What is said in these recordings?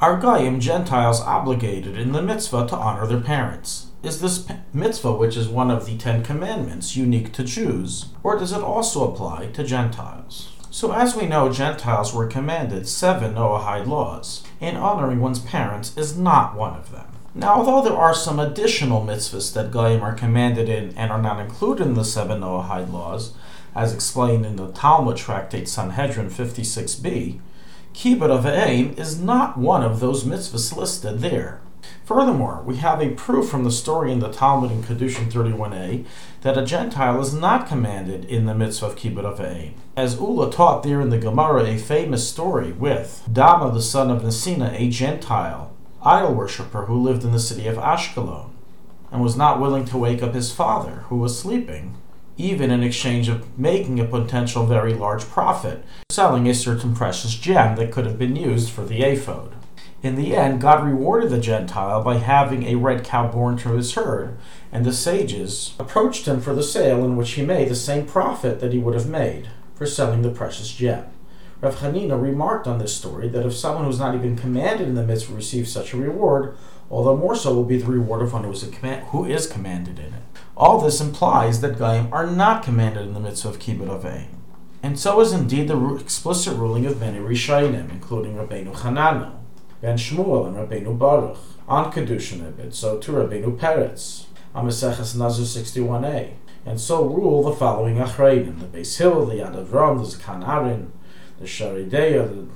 Are Goyim Gentiles obligated in the mitzvah to honor their parents? Is this mitzvah, which is one of the Ten Commandments, unique to Jews, or does it also apply to Gentiles? So, as we know, Gentiles were commanded seven Noahide laws, and honoring one's parents is not one of them. Now, although there are some additional mitzvahs that Goyim are commanded in and are not included in the seven Noahide laws, as explained in the Talmud tractate Sanhedrin 56b, Kibbud of Aim is not one of those mitzvahs listed there. Furthermore, we have a proof from the story in the Talmud in Kiddushin 31a that a Gentile is not commanded in the mitzvah of Kibbud of Aim. As Ula taught there in the Gemara a famous story with Dama the son of Nesina, a Gentile, idol worshipper who lived in the city of Ashkelon, and was not willing to wake up his father, who was sleeping, even in exchange of making a potential very large profit, selling a certain precious gem that could have been used for the ephod. In the end, God rewarded the Gentile by having a red cow born to his herd, and the sages approached him for the sale in which he made the same profit that he would have made for selling the precious gem. Rav Hanina remarked on this story that if someone who is not even commanded in the mitzvah receives such a reward, all the more so will be the reward of one who is, command- who is commanded in it. All this implies that Goyim are not commanded in the mitzvah of Kibbud Avayim. And so is indeed the explicit ruling of many Rishonim, including Rabbeinu Hananu, Ben Shmuel, and Rabbeinu Baruch, on Kiddushin Ibid, so to Rabbeinu Peretz, on Maseches Nazir 61a, and so rule the following Achreidim, the Beis Hill, the Yad Avram, the Zekan Aharon, the Sharideya, the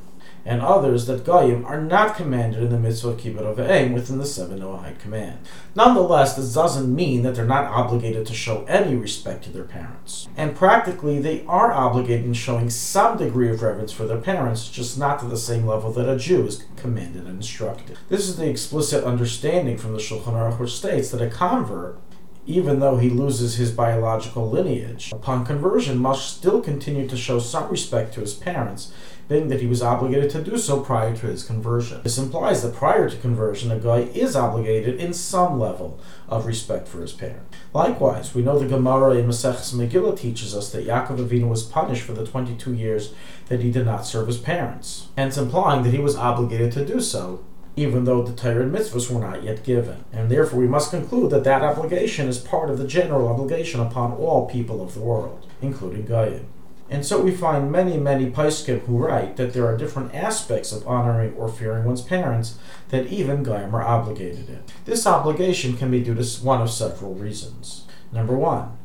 and others that Goyim are not commanded in the mitzvah of Kibbud Aim within the seven Noahide command. Nonetheless, this doesn't mean that they're not obligated to show any respect to their parents. And practically, they are obligated in showing some degree of reverence for their parents, just not to the same level that a Jew is commanded and instructed. This is the explicit understanding from the Shulchan Aruch, which states that a convert even though he loses his biological lineage. Upon conversion, must still continue to show some respect to his parents, being that he was obligated to do so prior to his conversion. This implies that prior to conversion, a goy is obligated in some level of respect for his parent. Likewise, we know the Gemara in Maseches Megillah teaches us that Yaakov Avinu was punished for the 22 years that he did not serve his parents, hence implying that he was obligated to do so even though the Torah and mitzvahs were not yet given. And therefore, we must conclude that that obligation is part of the general obligation upon all people of the world, including Goyim. And so we find many, many Poskim who write that there are different aspects of honoring or fearing one's parents that even Goyim are obligated in. This obligation can be due to one of several reasons. Number one,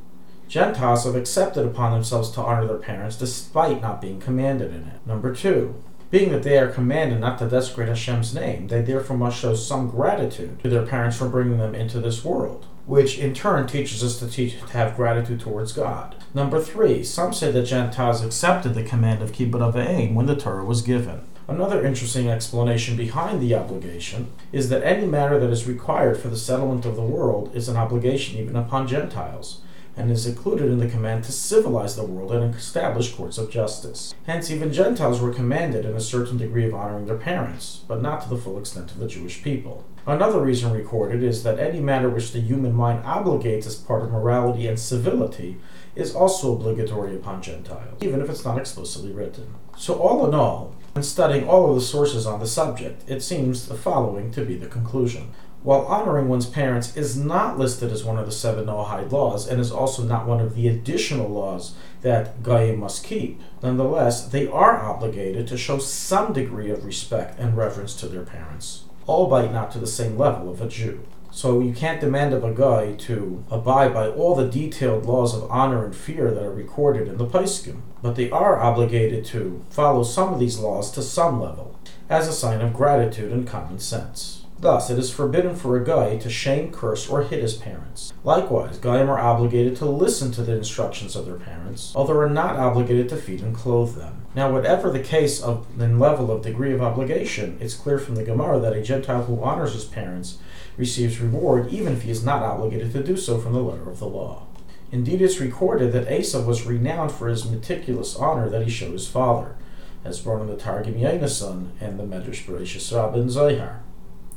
Gentiles have accepted upon themselves to honor their parents despite not being commanded in it. Number two, being that they are commanded not to desecrate Hashem's name, they therefore must show some gratitude to their parents for bringing them into this world, which in turn teaches us to teach to have gratitude towards God. Number three, some say that Gentiles accepted the command of Kibbud Avayim when the Torah was given. Another interesting explanation behind the obligation is that any matter that is required for the settlement of the world is an obligation even upon Gentiles and is included in the command to civilize the world and establish courts of justice. Hence, even Gentiles were commanded in a certain degree of honoring their parents, but not to the full extent of the Jewish people. Another reason recorded is that any matter which the human mind obligates as part of morality and civility is also obligatory upon Gentiles, even if it's not explicitly written. So, all in all, when studying all of the sources on the subject, it seems the following to be the conclusion. While honoring one's parents is not listed as one of the seven Noahide laws and is also not one of the additional laws that Goyim must keep, nonetheless, they are obligated to show some degree of respect and reverence to their parents, albeit not to the same level of a Jew. So you can't demand of a goy to abide by all the detailed laws of honor and fear that are recorded in the Poskim, but they are obligated to follow some of these laws to some level, as a sign of gratitude and common sense. Thus, it is forbidden for a goy to shame, curse, or hit his parents. Likewise, Goyim are obligated to listen to the instructions of their parents, although are not obligated to feed and clothe them. Now, whatever the case of the level of degree of obligation, it's clear from the Gemara that a Gentile who honors his parents receives reward even if he is not obligated to do so from the letter of the law. Indeed, it's recorded that Esav was renowned for his meticulous honor that he showed his father, as brought in the Targum Yonasan and the Medrash Bereshis Rabbin Zohar.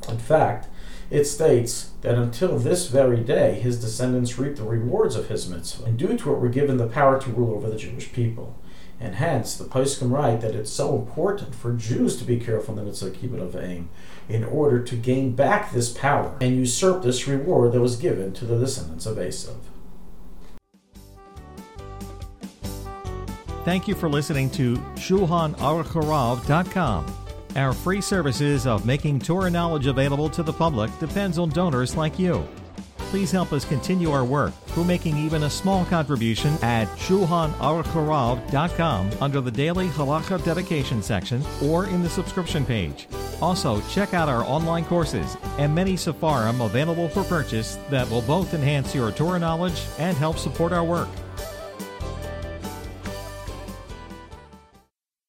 In fact, it states that until this very day his descendants reap the rewards of his mitzvah, and due to it were given the power to rule over the Jewish people. And hence, the poskim write that it's so important for Jews to be careful in the mitzvah kibbut of aim in order to gain back this power and usurp this reward that was given to the descendants of Esav. Thank you for listening to ShulchanAruchHarav.com. Our free services of making Torah knowledge available to the public depends on donors like you. Please help us continue our work through making even a small contribution at ShulchanAruchHarav.com under the Daily Halacha Dedication section or in the subscription page. Also, check out our online courses and many Sefarim available for purchase that will both enhance your Torah knowledge and help support our work.